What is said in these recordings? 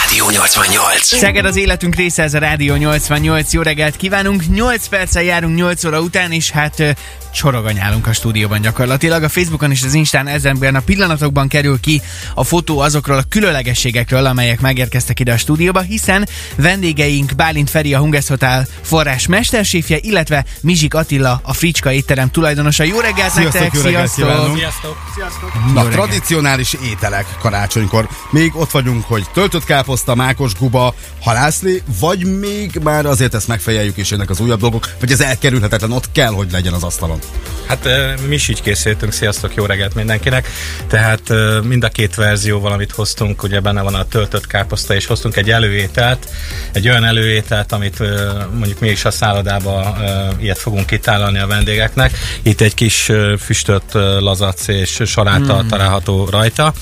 Rádió 88. Szeged az életünk része, ez a Rádió 88. Jó reggelt kívánunk! 8 perccel járunk 8 óra után, és hát ö, csoroganyálunk a stúdióban gyakorlatilag. A Facebookon és az Instán ezenben a pillanatokban kerül ki a fotó azokról a különlegességekről, amelyek megérkeztek ide a stúdióba, hiszen vendégeink Bálint Feri, a Hunges Hotel forrás mesterséfje, illetve Mizsik Attila, a Fricska étterem tulajdonosa. Jó reggelt Sziasztok, nektek! jó reggelt kívánunk. Jó Na, reggelt. tradicionális ételek karácsonykor. Még ott vagyunk, hogy töltött káposzta, mákos guba, halászlé, vagy még már azért ezt megfejeljük és jönnek az újabb dolgok, vagy ez elkerülhetetlen, ott kell, hogy legyen az asztalon. Hát mi is így készültünk, sziasztok, jó reggelt mindenkinek. Tehát mind a két verzióval, amit hoztunk, ugye benne van a töltött káposzta, és hoztunk egy előételt, egy olyan előételt, amit mondjuk mi is a szállodába ilyet fogunk kitállalni a vendégeknek. Itt egy kis ö, lazac és saláta mm. található rajta.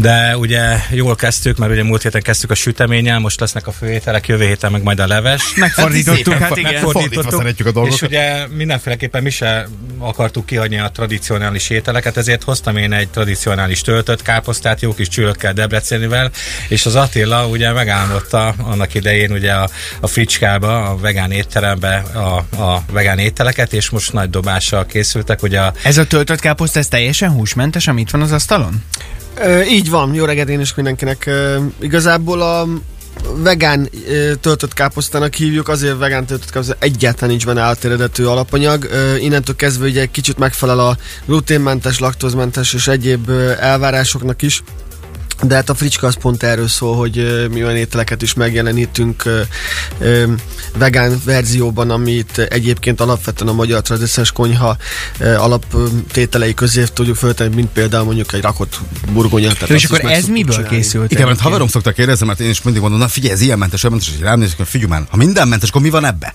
De ugye jól kezdtük, mert ugye múlt héten kezdtük a süteménnyel, most lesznek a főételek, jövő héten meg majd a leves. Megfordítottuk, hát fa- igen. Fordítva szeretjük a dolgokat. És ugye mindenféleképpen mi se akartuk kihagyni a tradicionális ételeket, ezért hoztam én egy tradicionális töltött káposztát, jó kis csülökkel Debrecenivel, és az Attila ugye megálmodta annak idején ugye a, a fricskába, a vegán étterembe a, a vegán ételeket, és most nagy dobással készültek, ugye a Ez a töltött káposzta, ez teljesen húsmentes, amit van az asztalon? Így van, jó reggelt én is mindenkinek. Igazából a vegán ö, töltött káposztának hívjuk, azért vegán töltött káposzta egyáltalán nincs benne átéredetű alapanyag. Ö, innentől kezdve ugye egy kicsit megfelel a gluténmentes, laktózmentes és egyéb elvárásoknak is. De hát a fricska az pont erről szól, hogy mi olyan ételeket is megjelenítünk vegán verzióban, amit egyébként alapvetően a magyar tradicionális konyha alaptételei közé tudjuk föltenni, mint például mondjuk egy rakott burgonya. tehát és akkor ez miből csinálni. készült? Igen, mert haverom szokta kérdezni, mert én is mindig mondom, na figyelj, ez ilyen mentes, olyan mentes, és rám nézek, hogy figyelj már, ha minden mentes, akkor mi van ebbe?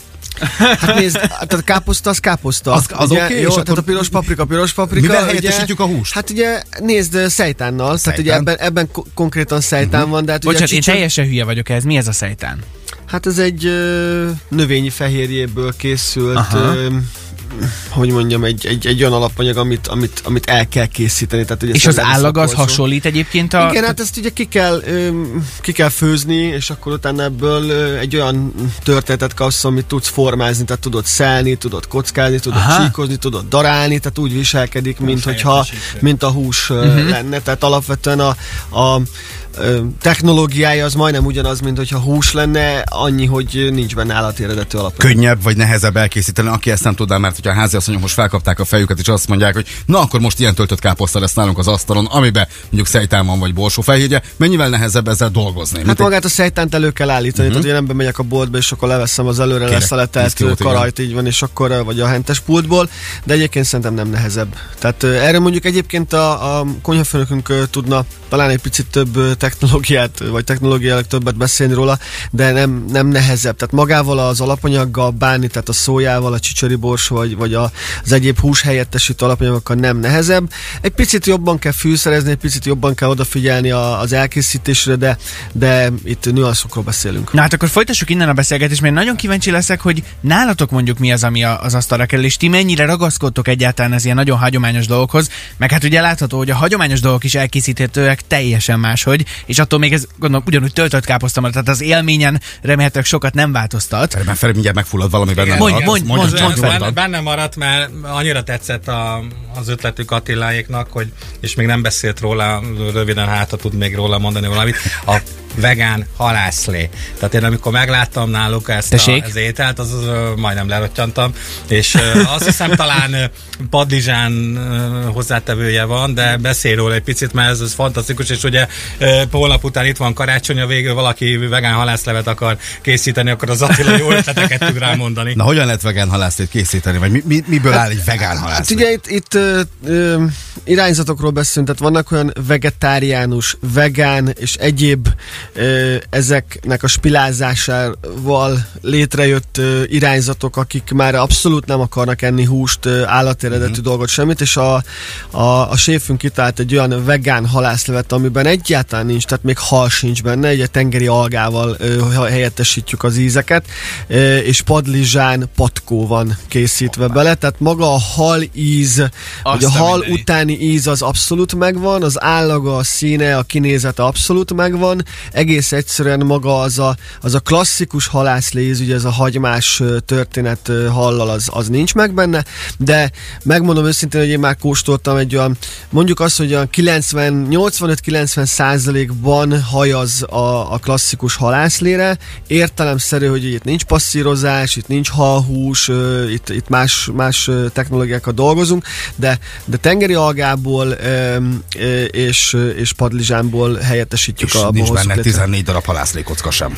Hát nézd, tehát a káposzta az káposzta. Az- az ugye, oké, jó, és tehát akkor a piros paprika, piros paprika. Mivel ugye- helyettesítjük a húst? Hát ugye nézd szejtánnal, tehát ugye ebben, ebben ko- konkrétan szejtán Mhm. van, de hát ugye Bocsánat, én csicsor- teljesen hülye vagyok ez. Mi ez a szejtán? Hát ez egy ö, növényi fehérjéből készült, Aha. ö, hogy mondjam, egy, egy, egy olyan alapanyag, amit, amit, amit el kell készíteni. Tehát, ugye És az állag az hasonlít egyébként a... Igen, hát ezt ugye ki kell, ki kell főzni, és akkor utána ebből egy olyan történetet kapsz, amit tudsz formázni, tehát tudod szelni, tudod kockázni, tudod Aha. Csíkozni, tudod darálni, tehát úgy viselkedik, mint hogyha, mint a hús uh-huh. lenne, tehát alapvetően a, a ö, technológiája az majdnem ugyanaz, mint hogyha hús lenne, annyi, hogy nincs benne állati eredetű alapanyag. Könnyebb vagy nehezebb elkészíteni, aki ezt nem tudná, mert hogyha a háziasszonyok most felkapták a fejüket, és azt mondják, hogy na akkor most ilyen töltött káposzta lesz nálunk az asztalon, amiben mondjuk szejtán van, vagy borsófehérje, mennyivel nehezebb ezzel dolgozni? Hát Mint egy- magát a szejtánt elő kell állítani, uh-huh. tehát ugye nem bemegyek a boltba, és akkor leveszem az előre Kérek, leszeletelt 10 kilót, igen. karajt, így van, és akkor, vagy a hentes pultból, de egyébként szerintem nem nehezebb. Tehát ö, erről mondjuk egyébként a, a konyhafőnökünk tudna talán egy picit több technológiát, vagy technológiailag többet beszélni róla, de nem, nem nehezebb. Tehát magával az alapanyaggal bánni, tehát a szójával, a csicsori bors, vagy, vagy a, az egyéb hús helyettesítő alapanyagokkal nem nehezebb. Egy picit jobban kell fűszerezni, egy picit jobban kell odafigyelni a, az elkészítésre, de, de itt nüanszokról beszélünk. Na hát akkor folytassuk innen a beszélgetést, mert nagyon kíváncsi leszek, hogy nálatok mondjuk mi az, ami az asztalra kerül, és ti mennyire ragaszkodtok egyáltalán az ilyen nagyon hagyományos dolgokhoz, meg hát ugye látható, hogy a hagyományos dolgok is elkészíthetőek teljesen máshogy, és attól még ez gondolom ugyanúgy töltött káposzta marad, tehát az élményen remélhetőleg sokat nem változtat. Mert Feri mindjárt megfullad valami benne. Mondj, marad. mondj, Mondjad, mondj, mondjad, mondj, benne, maradt, mert annyira tetszett a, az ötletük Attiláéknak, hogy, és még nem beszélt róla, röviden hátra tud még róla mondani valamit, a vegán halászlé. Tehát én amikor megláttam náluk ezt Tessék? a, az ételt, az, az majdnem lerottyantam, és azt hiszem talán padlizsán hozzátevője van, de beszél róla egy picit, mert ez, ez fantasztikus, és ugye holnap után itt van karácsony, a végül valaki vegán halászlevet akar készíteni, akkor az Attila jó ötleteket tud rámondani. Na, hogyan lehet vegán halászlét készíteni? Vagy mi, mi, miből áll egy vegán Hát halászlé? ugye itt, itt ö, ö, irányzatokról beszélünk, tehát vannak olyan vegetáriánus, vegán és egyéb ö, ezeknek a spilázásával létrejött ö, irányzatok, akik már abszolút nem akarnak enni húst, ö, állateredetű Mhm. mm. dolgot, semmit, és a, a, a séfünk kitalált egy olyan vegán halászlevet, amiben egyáltalán nincs, tehát még hal sincs benne, egy tengeri algával ö, helyettesítjük az ízeket, ö, és padlizsán patkó van készítve bele, tehát maga a hal íz, vagy a Azt hal mindenit. után vegáni íz az abszolút megvan, az állaga, a színe, a kinézete abszolút megvan, egész egyszerűen maga az a, az a klasszikus halászléz, ugye ez a hagymás történet hallal, az, az nincs meg benne, de megmondom őszintén, hogy én már kóstoltam egy olyan, mondjuk azt, hogy a 90, 85-90 százalékban hajaz a, a klasszikus halászlére, értelemszerű, hogy itt nincs passzírozás, itt nincs halhús, itt, itt más, más technológiákkal dolgozunk, de, de tengeri algából ö, ö, és, és padlizsánból helyettesítjük És a nincs benne létre- 14 darab halászlékocka sem.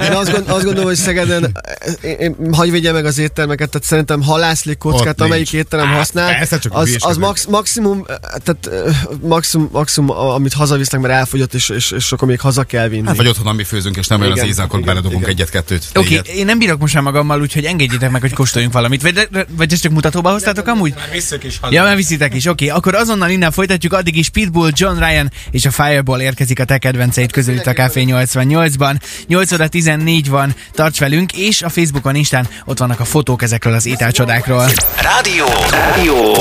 én azt, gond, azt gondolom, hogy Szegeden én, vigye meg az éttermeket, tehát szerintem halászlék Ott kockát, amelyik nincs. étterem Á, használ, persze, csak az, az max, maximum, eh, tehát eh, maximum, maximum, amit hazavisznek, mert elfogyott, és, és, és akkor még haza kell vinni. Hát vagy otthon, ami főzünk, és nem olyan az íze, akkor beledobunk egyet-kettőt. Oké, okay, én nem bírok most már magammal, úgyhogy engedjétek meg, hogy kóstoljunk valamit. Vagy, vagy ezt csak mutatóba hoztátok amúgy? Már visszük is haza. Ja, már viszitek is, oké. Okay. Akkor azonnal innen folytatjuk, addig is Pitbull, John Ryan és a Fireball érkezik a te kedvenceid közül itt a Café 88-ban. 8 óra 14 van, tarts velünk, és a Facebookon, Instán ott vannak a fotók ezekről az ételcsodákról. Rádió. Rádió.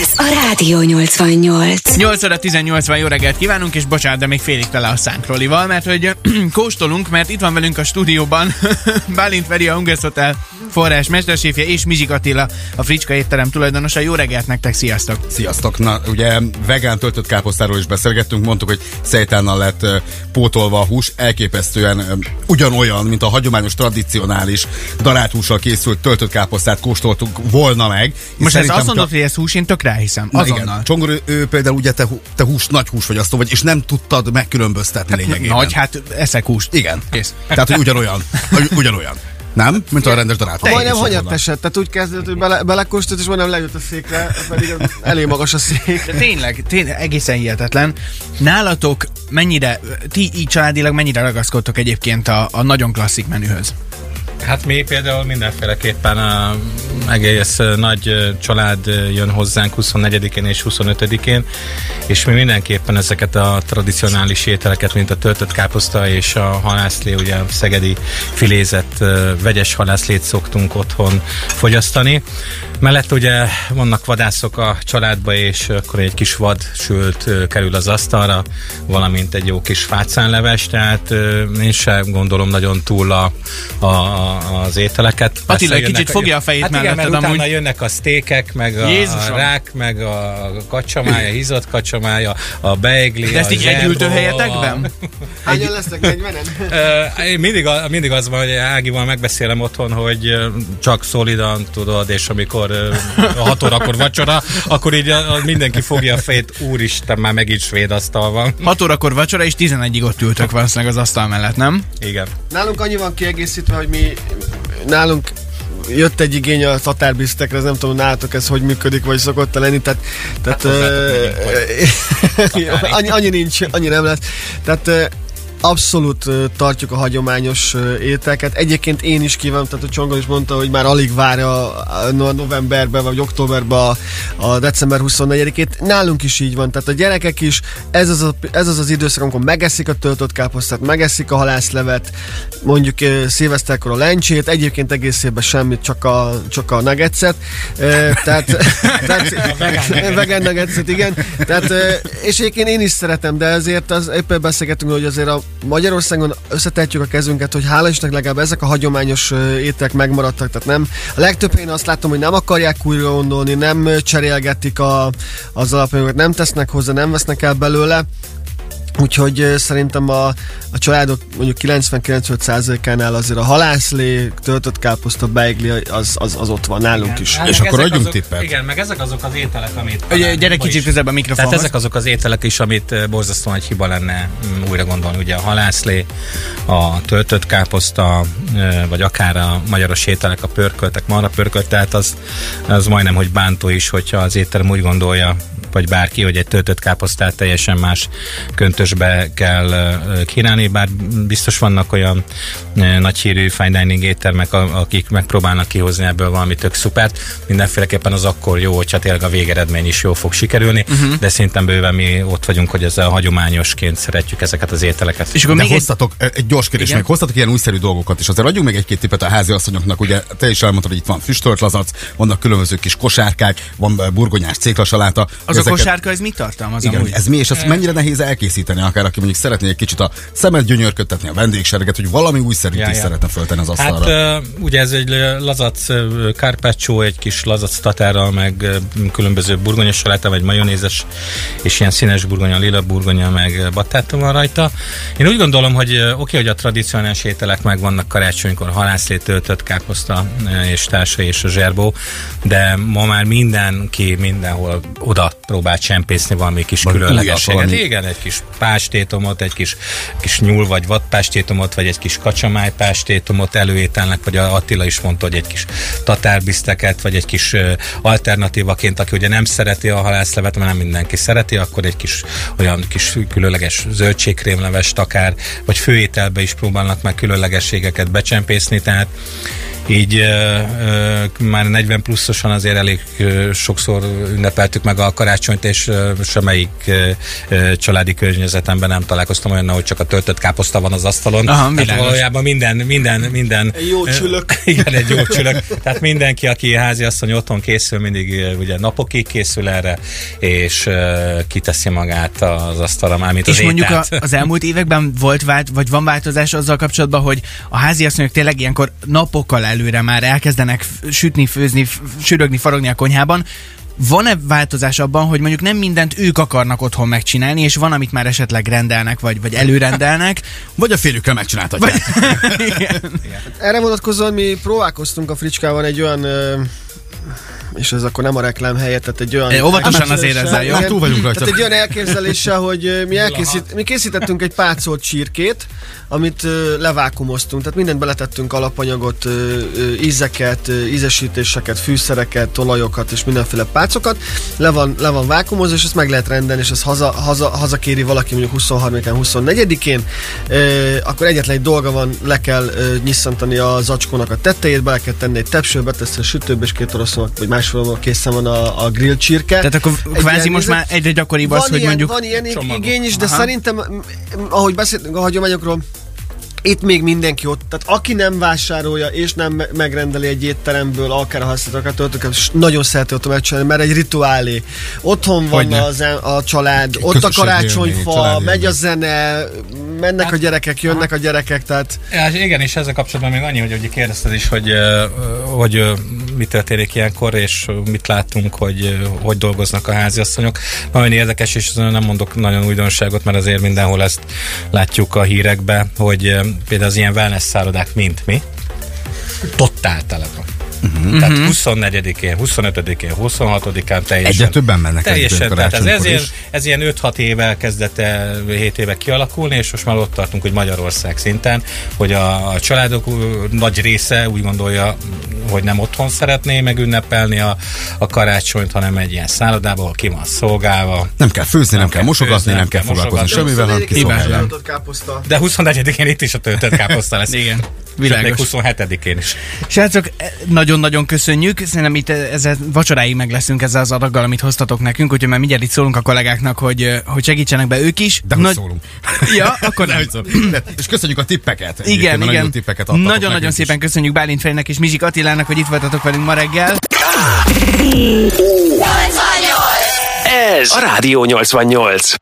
Ez a Rádió 88. 8 óra 18 van, jó reggelt kívánunk, és bocsánat, de még félig tele a szánk Rolival, mert hogy kóstolunk, mert itt van velünk a stúdióban Bálint Veri, a Ungers Hotel forrás mesterséfje, és Mizsik Attila, a Fricska étterem tulajdonosa. Jó reggelt nektek, sziasztok! Sziasztok! Na, ugye vegán töltött káposztáról is beszélgettünk, mondtuk, hogy szejtánnal lett pótolva a hús, elképesztően ugyanolyan, mint a hagyományos, tradicionális daráthússal készült töltött káposztát kóstoltuk volna meg. Most szerintem azt mondod, te- hogy ez hús, én tök ráhiszem. Na Azonnal. igen, Csongor, ő, ő például ugye te, te hús, nagy húsfogyasztó vagy, és nem tudtad megkülönböztetni lényegében. Nagy, hát eszek húst. Igen. Kész. Tehát, hogy ugyanolyan. Ugyanolyan. Nem? Mint a rendes darát. Majdnem hanyat esett, tehát úgy kezdődött, hogy bele, belekóstolt, és majdnem lejött a székre, pedig elég magas a szék. De tényleg, tényleg egészen hihetetlen. Nálatok mennyire, ti így családilag mennyire ragaszkodtok egyébként a, a nagyon klasszik menühöz? Hát mi például mindenféleképpen a egész nagy család jön hozzánk 24-én és 25-én, és mi mindenképpen ezeket a tradicionális ételeket, mint a töltött káposzta és a halászlé, ugye a szegedi filézett vegyes halászlét szoktunk otthon fogyasztani. Mellett ugye vannak vadászok a családba, és akkor egy kis vad sült kerül az asztalra, valamint egy jó kis fácánleves, tehát én sem gondolom nagyon túl a, a, a, az ételeket. Attila, egy kicsit fogja a fejét hát igen, melletted mert utána amúgy. jönnek a sztékek, meg a, Jézusom. a rák, meg a kacsamája, hízott kacsamája, a beigli, De ezt így egy ültőhelyetekben? Hányan lesznek 40-en? Ö, én mindig, mindig az van, hogy Ágival megbeszélem otthon, hogy csak szolidan tudod, és amikor ö, a hat órakor vacsora, akkor így a, a, mindenki fogja a fejét, úristen, már megint svéd asztal van. 6 órakor vacsora, és 11-ig ott ültök valószínűleg az asztal mellett, nem? Igen. Nálunk annyi van kiegészítve, hogy mi nálunk jött egy igény a tatárbisztekre, ez nem tudom, nálatok ez hogy működik, vagy szokott lenni, tehát, tehát hozzátok ö, annyi, annyi nincs, annyi nem lesz. Tehát ö, abszolút tartjuk a hagyományos ételeket. Egyébként én is kívánom, tehát a Csongor is mondta, hogy már alig várja novemberben vagy októberben a, a december 24-ét. Nálunk is így van, tehát a gyerekek is, ez az, a, ez az az időszak, amikor megeszik a töltött káposztát, megeszik a halászlevet, mondjuk szilveszterkor a lencsét, egyébként egész évben semmit, csak a, csak a nuggetset. Tehát, tehát vegan nuggetset, igen. Tehát, és egyébként én is szeretem, de ezért az, éppen beszélgetünk, hogy azért a Magyarországon összetetjük a kezünket, hogy hála Istennek legalább ezek a hagyományos ételek megmaradtak, tehát nem. A legtöbb én azt látom, hogy nem akarják újra gondolni, nem cserélgetik a, az alapanyagokat, nem tesznek hozzá, nem vesznek el belőle. Úgyhogy szerintem a, a családok mondjuk 90-95%-ánál azért a halászlé, töltött káposzta, beigli, az, az, az ott van nálunk is. Hát És akkor adjunk azok, tippet. Igen, meg ezek azok az ételek, amit... Ugye, gyere kicsit közelebb a mikrofonhoz. Tehát ezek azok az ételek is, amit borzasztóan nagy hiba lenne mm, újra gondolni. Ugye a halászlé, a töltött káposzta, vagy akár a magyaros ételek, a pörköltek, marra pörkölt, tehát az, az majdnem, hogy bántó is, hogyha az étterem úgy gondolja, vagy bárki, hogy egy töltött káposztát teljesen más köntösbe kell kínálni, bár biztos vannak olyan ö, nagyhírű fine dining éttermek, a- akik megpróbálnak kihozni ebből valami tök szupert. Mindenféleképpen az akkor jó, hogyha tényleg a végeredmény is jó fog sikerülni, uh-huh. de szerintem bőven mi ott vagyunk, hogy ezzel hagyományosként szeretjük ezeket az ételeket. És akkor De még egy, hoztatok, egy, egy gyors kérdés, Igen. meg hoztatok ilyen újszerű dolgokat is. Azért adjunk meg egy-két tippet a házi asszonyoknak. Ugye te is elmondtad, hogy itt van füstölt lazac, vannak különböző kis kosárkák, van burgonyás céklasaláta. az a kosárka, ez mit tartalmaz Igen, amúgy? ez mi, és azt mennyire nehéz elkészíteni, akár aki mondjuk szeretné egy kicsit a szemet gyönyörködtetni, a vendégsereget, hogy valami újszerűt Ja, is ja. szeretne föltenni az Hát asztalra. uh, ugye ez egy lazac carpaccio, egy kis lazac tatárral, meg különböző burgonyos saláta, vagy majonézes, és ilyen színes burgonya, lila burgonya, meg batáta van rajta. Én úgy gondolom, hogy oké, hogy a tradicionális ételek meg vannak karácsonykor, halászlét, töltött káposzta és társai és a zserbó, de ma már mindenki mindenhol oda próbál csempészni valami kis Valami különlegességet. valami- Igen, egy kis pástétomot, egy kis, kis nyúl vagy vadpástétomot, vagy egy kis kacsamáj pástétomot előételnek, vagy Attila is mondta, hogy egy kis tatárbiszteket, vagy egy kis alternatívaként, aki ugye nem szereti a halászlevet, mert nem mindenki szereti, akkor egy kis olyan kis különleges zöldségkrémleves akár, vagy főételbe is próbálnak meg különlegességeket becsempészni, tehát így már 40 pluszosan azért elég sokszor ünnepeltük meg a karácsonyt, és semmelyik családi környezetemben nem találkoztam olyan, hogy csak a töltött káposzta van az asztalon. Aha, világos. valójában minden, minden, minden. Egy jó csülök. Igen, egy jó csülök. Tehát mindenki, aki háziasszony otthon készül, mindig ugye napokig készül erre, és kiteszi magát az asztalra, mármint az És mondjuk a, az elmúlt években volt vált, vagy van változás azzal kapcsolatban, hogy a háziasszonyok tényleg ilyenkor napokkal előre már elkezdenek sütni, főzni, sürögni, farogni a konyhában. Van-e változás abban, hogy mondjuk nem mindent ők akarnak otthon megcsinálni, és van, amit már esetleg rendelnek, vagy, vagy előrendelnek? Vagy a férjükkel megcsináltatják. Igen. Erre vonatkozóan mi próbálkoztunk a fricskával egy olyan ö, és ez akkor nem a reklám helyett, tehát egy olyan... Eh, óvatosan azért ezzel, jó? Túl vagyunk rajta. Tehát egy olyan elképzeléssel, hogy mi, elkészít, mi készítettünk egy pácolt csirkét, amit levákumoztunk, tehát mindent beletettünk alapanyagot, ízeket, ízesítéseket, fűszereket, olajokat és mindenféle pácokat, le van, le van vákumozva, és ezt meg lehet rendelni, és ezt haza, haza, hazakéri valaki mondjuk 23-án, 24-én, ö, akkor egyetlen egy dolga van, le kell nyisszantani a zacskónak a tetejét, bele kell tenni egy tepsőbe, beteszi a sütőbe, és két oroszon, vagy másfél készen van a, a grill csirke. Tehát akkor kvázi most már egyre gyakoribb van az, hogy mondjuk... Van ilyen csomagok. igény is, de Aha. szerintem, ahogy beszéltünk a hagyományokról, itt még mindenki ott, tehát aki nem vásárolja és nem me- megrendeli egy étteremből, akár a használatokat, töltőket, és nagyon szereti ott megcsinálni, mert egy rituálé. Otthon van Hogyne. az, a család, ott a Közösségi élmény, karácsonyfa, családi megy a élmény. zene, mennek a gyerekek, jönnek a gyerekek, tehát Ja, igen, és ezzel kapcsolatban még annyi, hogy ugye kérdezted is, hogy, hogy mi történik ilyenkor, és mit látunk, hogy hogy dolgoznak a háziasszonyok. Nagyon érdekes, és nem mondok nagyon újdonságot, mert azért mindenhol ezt látjuk a hírekbe, hogy ö, például az ilyen wellness szállodák, mint mi, totál tele van. Uh-huh. Tehát 24-én, 25-én, 26-án teljesen. Egyre többen mennek Teljesen, tehát ez, ez, ilyen, ez ilyen 5-6 éve elkezdett el, 7 éve kialakulni, és most már ott tartunk, hogy Magyarország szinten, hogy a, a családok nagy része úgy gondolja, hogy nem otthon szeretné megünnepelni a, a karácsonyt, hanem egy ilyen szállodába, ahol ki van szolgálva. Nem kell főzni, nem, kell kell mosogatni, főzni, nem nem kell foglalkozni semmivel, hanem kiszolgálják. De 24-én itt is a töltött káposzta lesz. Igen, világos. 27-én is. Srácok, e, nagyon-nagyon köszönjük. Szerintem itt ezzel vacsoráig meg leszünk ezzel az adaggal, amit hoztatok nekünk, úgyhogy már mindjárt itt szólunk a kollégáknak, hogy, ö, hogy segítsenek be ők is. De hogy szólunk. Ja, akkor nem. De- És köszönjük a tippeket. Egyébként, Igen, igen. tippeket Nagyon-nagyon nekünk is. szépen köszönjük Bálint Fejnek és Mizsik Attilának, hogy itt voltatok velünk ma reggel. Ez a Rádió 88.